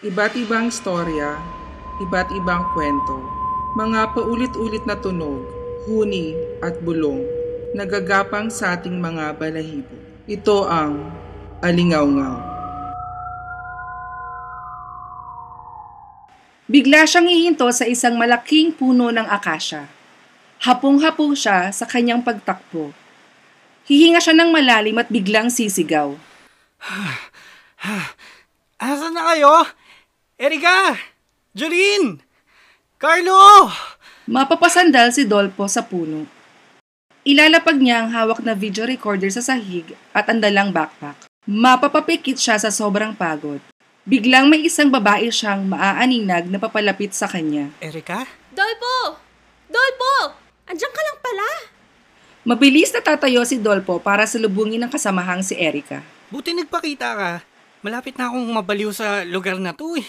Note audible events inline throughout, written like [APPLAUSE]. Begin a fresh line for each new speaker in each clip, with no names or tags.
Iba't ibang storya, iba't ibang kwento, mga paulit-ulit na tunog, huni at bulong, nagagapang sa ating mga balahibo. Ito ang Alingaw-ngaw.
Bigla siyang hihinto sa isang malaking puno ng akasya. Hapong-hapo siya sa kanyang pagtakbo. Hihinga siya ng malalim at biglang sisigaw. [SIGHS]
Asan na kayo? Erika! Jolene! Carlo!
Mapapasandal si Dolpo sa puno. Ilalapag niya ang hawak na video recorder sa sahig at ang dalang backpack. Mapapapikit siya sa sobrang pagod. Biglang may isang babae siyang maaaninag na papalapit sa kanya.
Erika?
Dolpo! Dolpo! Andiyan ka lang pala!
Mabilis na tatayo si Dolpo para salubungin ang kasamahang si Erika.
Buti nagpakita ka. Malapit na akong mabaliw sa lugar na to eh.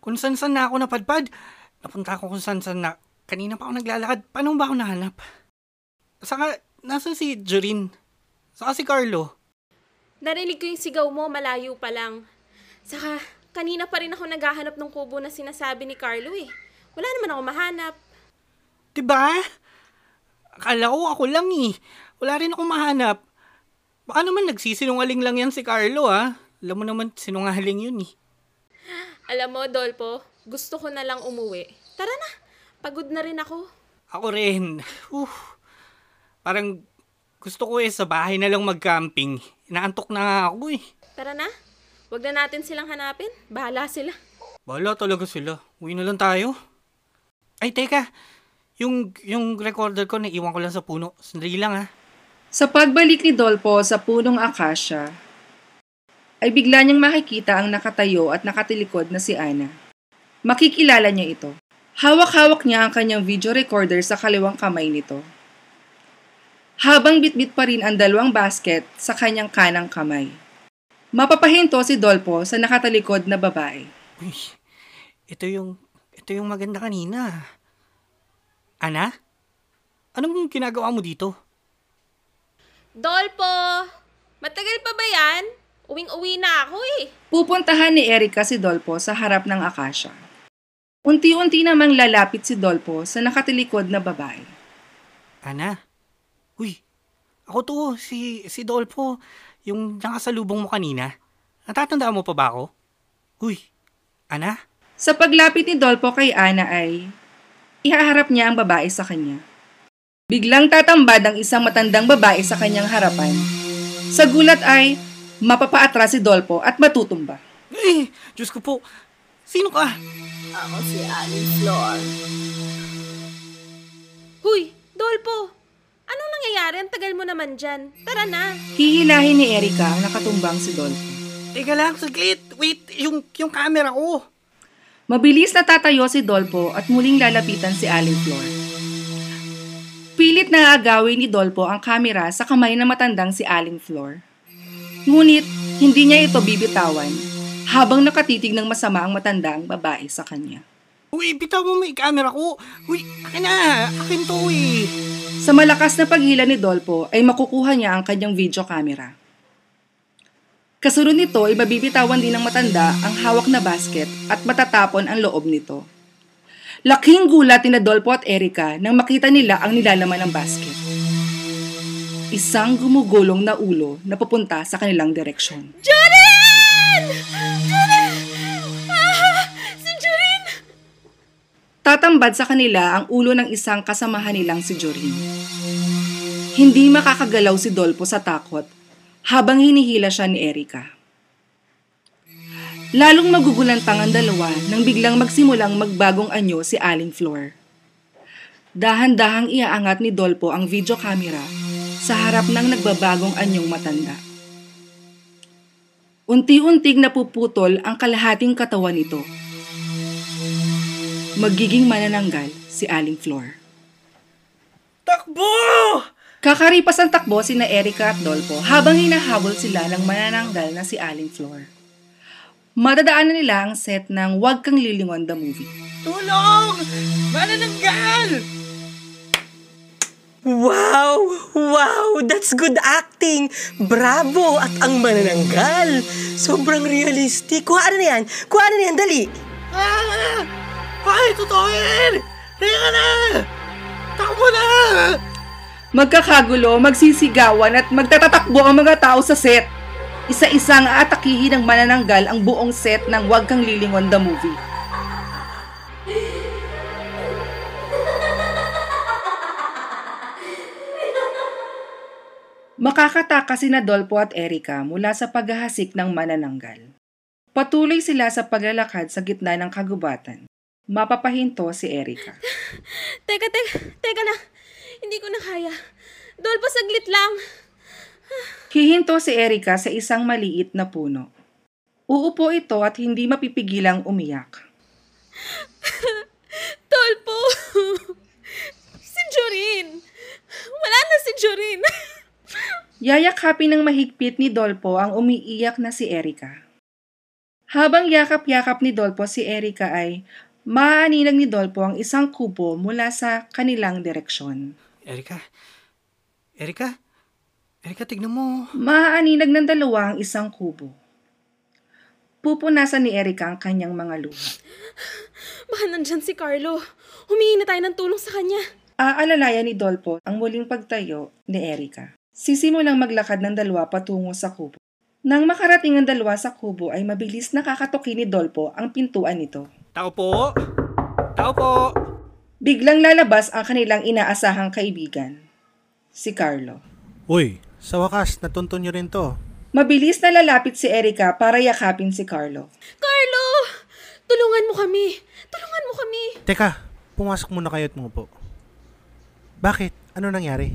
Kung saan-saan na ako napadpad. Napunta ako kung saan-saan na. Kanina pa ako naglalakad. Paano ba ako nahanap? Saka, nasan si Jorin? Saka si Carlo?
Narinig ko yung sigaw mo, malayo pa lang. Saka, kanina pa rin ako naghahanap ng kubo na sinasabi ni Carlo eh. Wala naman ako mahanap.
Diba? Akala ko ako lang eh. Wala rin ako mahanap. Baka naman nagsisinungaling lang yan si Carlo ah. Alam mo naman sinungaling yun eh.
Alam mo, Dolpo, gusto ko na lang umuwi. Tara na, pagod na rin ako.
Ako rin. Uh, parang gusto ko eh sa bahay na lang mag-camping. Inaantok na nga ako eh.
Tara na, wag na natin silang hanapin. Bahala sila.
Bahala talaga sila. Uwi na lang tayo. Ay, teka. Yung, yung recorder ko, naiwan ko lang sa puno. Sandali lang ah.
Sa pagbalik ni Dolpo sa punong akasya, ay bigla niyang makikita ang nakatayo at nakatilikod na si Ana. Makikilala niya ito. Hawak-hawak niya ang kanyang video recorder sa kaliwang kamay nito. Habang bitbit pa rin ang dalawang basket sa kanyang kanang kamay. Mapapahinto si Dolpo sa nakatalikod na babae.
Uy, ito yung, ito yung maganda kanina. Ana? Anong ginagawa mo dito?
Dolpo! Matagal pa ba yan? Uwing-uwi na ako eh.
Pupuntahan ni Erika si Dolpo sa harap ng akasya. Unti-unti namang lalapit si Dolpo sa nakatilikod na babae.
Ana? Uy, ako to, si, si Dolpo, yung nakasalubong mo kanina. Natatandaan mo pa ba ako? Uy, Ana?
Sa paglapit ni Dolpo kay Ana ay ihaharap niya ang babae sa kanya. Biglang tatambad ang isang matandang babae sa kanyang harapan. Sa gulat ay mapapaatras si Dolpo at matutumba.
Eh, Diyos ko po, sino ka?
Ako si Aling Flor.
Huy, Dolpo! Anong nangyayari? Ang tagal mo naman dyan. Tara na.
Hihilahin ni Erika ang nakatumbang si Dolpo.
Teka lang, saglit. Wait, yung, yung camera ko.
Mabilis na tatayo si Dolpo at muling lalapitan si Aling Flor. Pilit na agawin ni Dolpo ang kamera sa kamay na matandang si Aling Flor. Ngunit, hindi niya ito bibitawan habang nakatitig ng masama ang matandang babae sa kanya.
Uy, bitaw mo may camera ko. Uy, akin na. Akin to eh.
Sa malakas na paghila ni Dolpo ay makukuha niya ang kanyang video camera. Kasunod nito ay mabibitawan din ng matanda ang hawak na basket at matatapon ang loob nito. Laking gulat ni Dolpo at Erika nang makita nila ang nilalaman ng basket. Isang gumugulong na ulo na pupunta sa kanilang direksyon.
Jorin! Jorin! Ah! Si!
Tatambad sa kanila ang ulo ng isang kasamahan nilang si Jorin. Hindi makakagalaw si Dolpo sa takot habang hinihila siya ni Erika. Lalong magugulantang ang dalawa nang biglang magsimulang magbagong anyo si Aling Flor. Dahan-dahang iaangat ni Dolpo ang video camera sa harap ng nagbabagong anyong matanda. Unti-unting napuputol ang kalahating katawan nito. Magiging manananggal si Aling Flor.
Takbo!
Kakaripas ang takbo si na Erika at Dolpo habang hinahabol sila ng manananggal na si Aling Flor. Madadaanan nila ang set ng Huwag Kang Lilingon the Movie.
Tulong! Manananggal!
Wow! Wow! That's good acting! Bravo! At ang manananggal! Sobrang realistic. Kuha na yan! Kuha na yan! Dali!
Ah! Ay, totoo yan! Teka na! Takbo na!
Magkakagulo, magsisigawan at magtatatakbo ang mga tao sa set. Isa-isang aatakihin ng manananggal ang buong set ng Huwag Kang Lilingon the Movie. Makakataka si Nadolpo at Erika mula sa paghahasik ng manananggal. Patuloy sila sa paglalakad sa gitna ng kagubatan. Mapapahinto si Erika. [LAUGHS]
Teka, teka, teka lang. Hindi ko na kaya. Dolpo, saglit lang.
Hihinto si Erika sa isang maliit na puno. Uupo ito at hindi mapipigilang umiyak. [LAUGHS]
Dolpo! [LAUGHS] si Jorin! Wala na si Jorin!
Yayakapin ng mahigpit ni Dolpo ang umiiyak na si Erika. Habang yakap-yakap ni Dolpo si Erika ay maaninag ni Dolpo ang isang kubo mula sa kanilang direksyon.
Erika? Erika? Erika, tignan mo.
Maaaninag ng dalawa ang isang kubo. Pupunasan ni Erika ang kanyang mga luha.
Baka nandyan si Carlo. Humingi na tayo ng tulong sa kanya.
Aalalayan ni Dolpo ang muling pagtayo ni Erika. Sisimulang maglakad ng dalawa patungo sa kubo. Nang makarating ang dalawa sa kubo ay mabilis nakakatuki ni Dolpo ang pintuan nito.
Tao po! Tao po!
Biglang lalabas ang kanilang inaasahang kaibigan, si Carlo.
Uy, sa wakas, natuntun nyo rin to.
Mabilis na lalapit si Erika para yakapin si Carlo.
Carlo! Tulungan mo kami! Tulungan mo kami!
Teka, pumasok muna kayo at po. Bakit? Ano nangyari?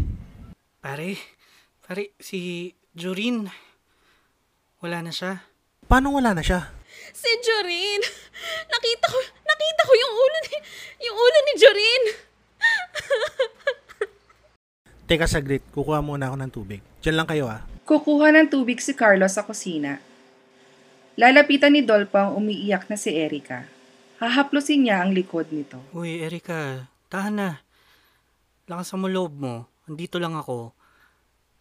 Pare, pare, si Jorin, wala na siya.
Paano wala na siya?
Si Jorin! Nakita ko, nakita ko yung ulo ni, yung ulo ni Jorin! [LAUGHS]
Teka saglit, kukuha muna ako ng tubig. Diyan lang kayo ah.
Kukuha ng tubig si Carlo sa kusina. Lalapitan ni Dolpo ang umiiyak na si Erika. Hahaplusin niya ang likod nito.
Uy, Erika, tahan na. Lakas mo loob mo. Nandito lang ako.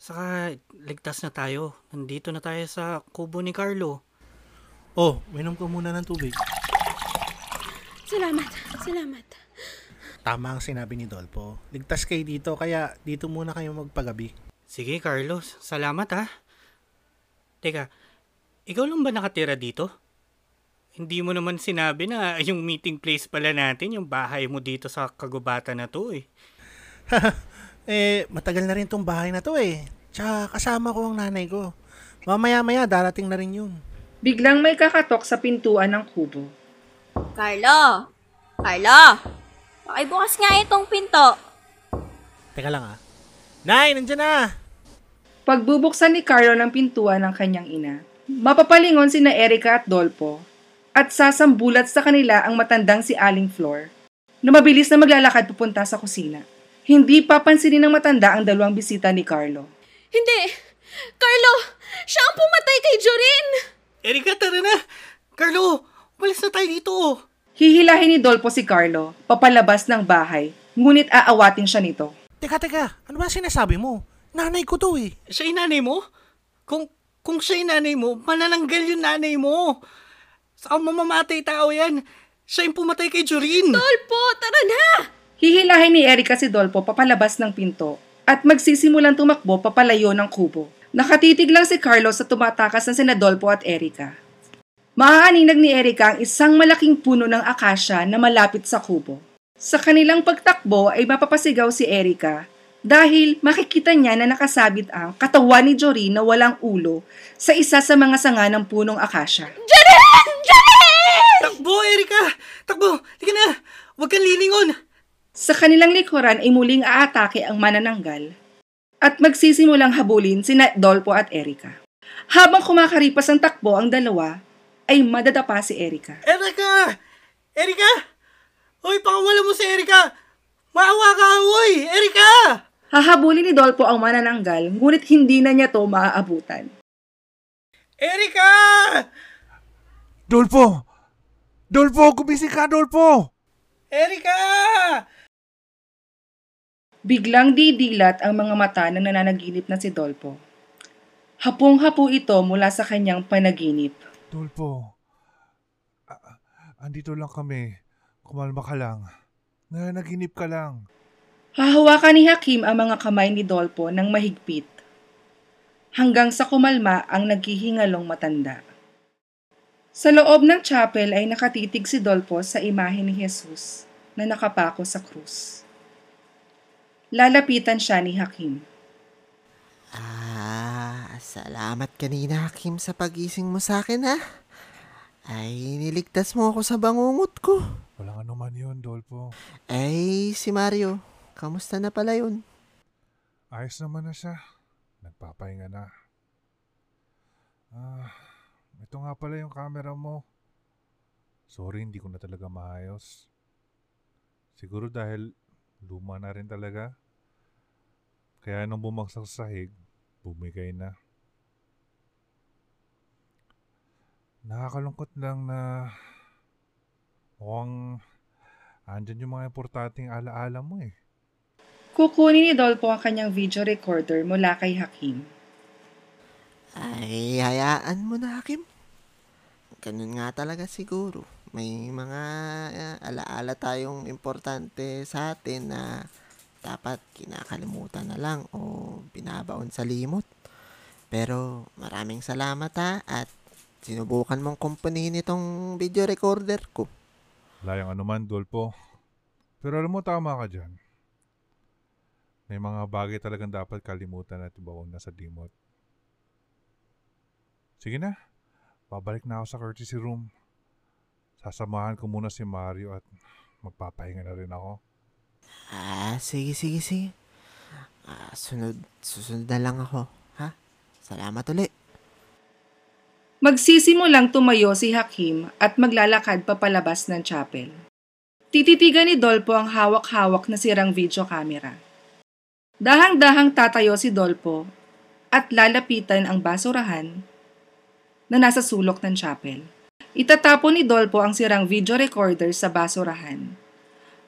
Saka, ligtas na tayo. Nandito na tayo sa kubo ni Carlo.
Oh, minom ko muna ng tubig.
Salamat, salamat.
Tama ang sinabi ni Dolpo. Ligtas kayo dito, kaya dito muna kayo magpagabi.
Sige, Carlos. Salamat ha. Teka, ikaw lang ba nakatira dito? Hindi mo naman sinabi na yung meeting place pala natin, yung bahay mo dito sa kagubatan na to eh. [LAUGHS]
eh, matagal na rin tong bahay na to eh. Tsaka kasama ko ang nanay ko. Mamaya-maya, darating na rin yun.
Biglang may kakatok sa pintuan ng kubo.
Carlo! Carlo! Pakibukas nga itong pinto.
Teka lang ah. Nay, nandyan na!
Pagbubuksan ni Carlo ng pintuan ng kanyang ina, mapapalingon sina Erika at Dolpo at sasambulat sa kanila ang matandang si Aling Flor na mabilis na maglalakad pupunta sa kusina. Hindi papansinin ng matanda ang dalawang bisita ni Carlo.
Hindi! Carlo! Siya ang pumatay kay Jorin!
Erika, tara na! Carlo, umalis na tayo dito!
Hihilahin ni Dolpo si Carlo papalabas ng bahay, ngunit aawatin siya nito.
Teka, teka. Ano ba sinasabi mo? Nanay ko to eh.
Siya yung nanay mo? Kung, kung siya yung nanay mo, manananggal yung nanay mo. Saka mamamatay tao yan. Siya yung pumatay kay Jorin.
Dolpo, tara na!
Hihilahin ni Erika si Dolpo papalabas ng pinto at magsisimulang tumakbo papalayo ng kubo. Nakatitig lang si Carlos sa tumatakas na sina Dolpo at Erika. Maaaninag ni Erika ang isang malaking puno ng akasya na malapit sa kubo. Sa kanilang pagtakbo ay mapapasigaw si Erika dahil makikita niya na nakasabit ang katawan ni Jory na walang ulo sa isa sa mga sanga ng punong akasya.
Jorin! Jorin!
Takbo, Erika! Takbo! Tika na! Huwag kang lilingon!
Sa kanilang likuran ay muling aatake ang manananggal at magsisimulang habulin sina Dolpo at Erika. Habang kumakaripas ang takbo ang dalawa, ay madadapa si Erika.
Erika! Erika! Hoy, pakawala mo si Erika! Maawa ka, hoy! Erika!
Hahabulin ni Dolpo ang manananggal, ngunit hindi na niya to maaabutan.
Erika!
Dolpo! Dolpo, gumising ka, Dolpo!
Erika!
Biglang didilat ang mga mata ng nananaginip na si Dolpo. Hapong-hapo ito mula sa kanyang panaginip.
Tulpo, a- andito lang kami. Kumalma ka lang. Nanaginip ka lang.
Hahawakan ni Hakim ang mga kamay ni Dolpo ng mahigpit. Hanggang sa kumalma ang naghihingalong matanda. Sa loob ng chapel ay nakatitig si Dolpo sa imahe ni Jesus na nakapako sa krus. Lalapitan siya ni Hakim.
Ah, salamat kanina, Hakim, sa pagising mo sa akin, ha? Ay, niligtas mo ako sa bangungot ko.
Walang anuman yun, Dolpo.
Ay, si Mario, kamusta na pala yun?
Ayos naman na siya. Nagpapahinga na. Ah, ito nga pala yung camera mo. Sorry, hindi ko na talaga maayos. Siguro dahil luma na rin talaga. Kaya nung bumagsak sa sahig, bumigay na. Nakakalungkot lang na mukhang andyan yung mga importanteng alaala mo eh.
Kukunin ni Dolpo ang kanyang video recorder mula kay Hakim.
Ay, hayaan mo na, Hakim. Ganun nga talaga siguro. May mga ah, alaala tayong importante sa atin na dapat kinakalimutan na lang o binabaon sa limot. Pero maraming salamat ha at sinubukan mong kumpunihin itong video recorder ko.
Wala yung anuman, Dolpo. Pero alam mo, tama ka dyan. May mga bagay talagang dapat kalimutan at ibaon na sa limot. Sige na, babalik na ako sa courtesy room. Sasamahan ko muna si Mario at magpapahinga na rin ako.
Ah, sige, sige, sige. Ah, sunod, susunod na lang ako. Ha? Salamat ulit.
Magsisimulang tumayo si Hakim at maglalakad papalabas ng chapel. Tititigan ni Dolpo ang hawak-hawak na sirang video camera. Dahang-dahang tatayo si Dolpo at lalapitan ang basurahan na nasa sulok ng chapel. Itatapon ni Dolpo ang sirang video recorder sa basurahan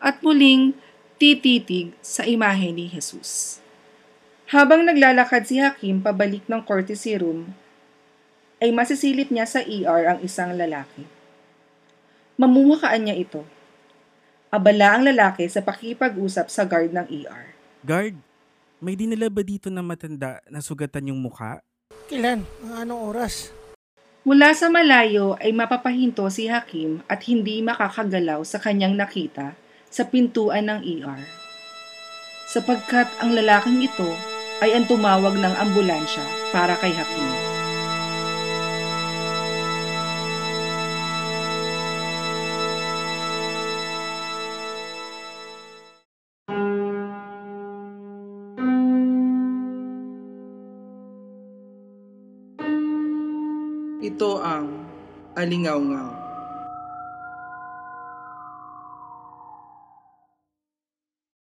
at muling tititig sa imahe ni Jesus. Habang naglalakad si Hakim pabalik ng courtesy room, ay masisilip niya sa ER ang isang lalaki. Mamuhakaan niya ito. Abala ang lalaki sa pakipag-usap sa guard ng ER.
Guard, may dinala ba dito na matanda na sugatan yung mukha?
Kailan? Anong oras?
Mula sa malayo ay mapapahinto si Hakim at hindi makakagalaw sa kanyang nakita sa pintuan ng ER. Sapagkat ang lalaking ito ay ang tumawag ng ambulansya para kay Hakim.
Ito ang Alingaw-ngaw.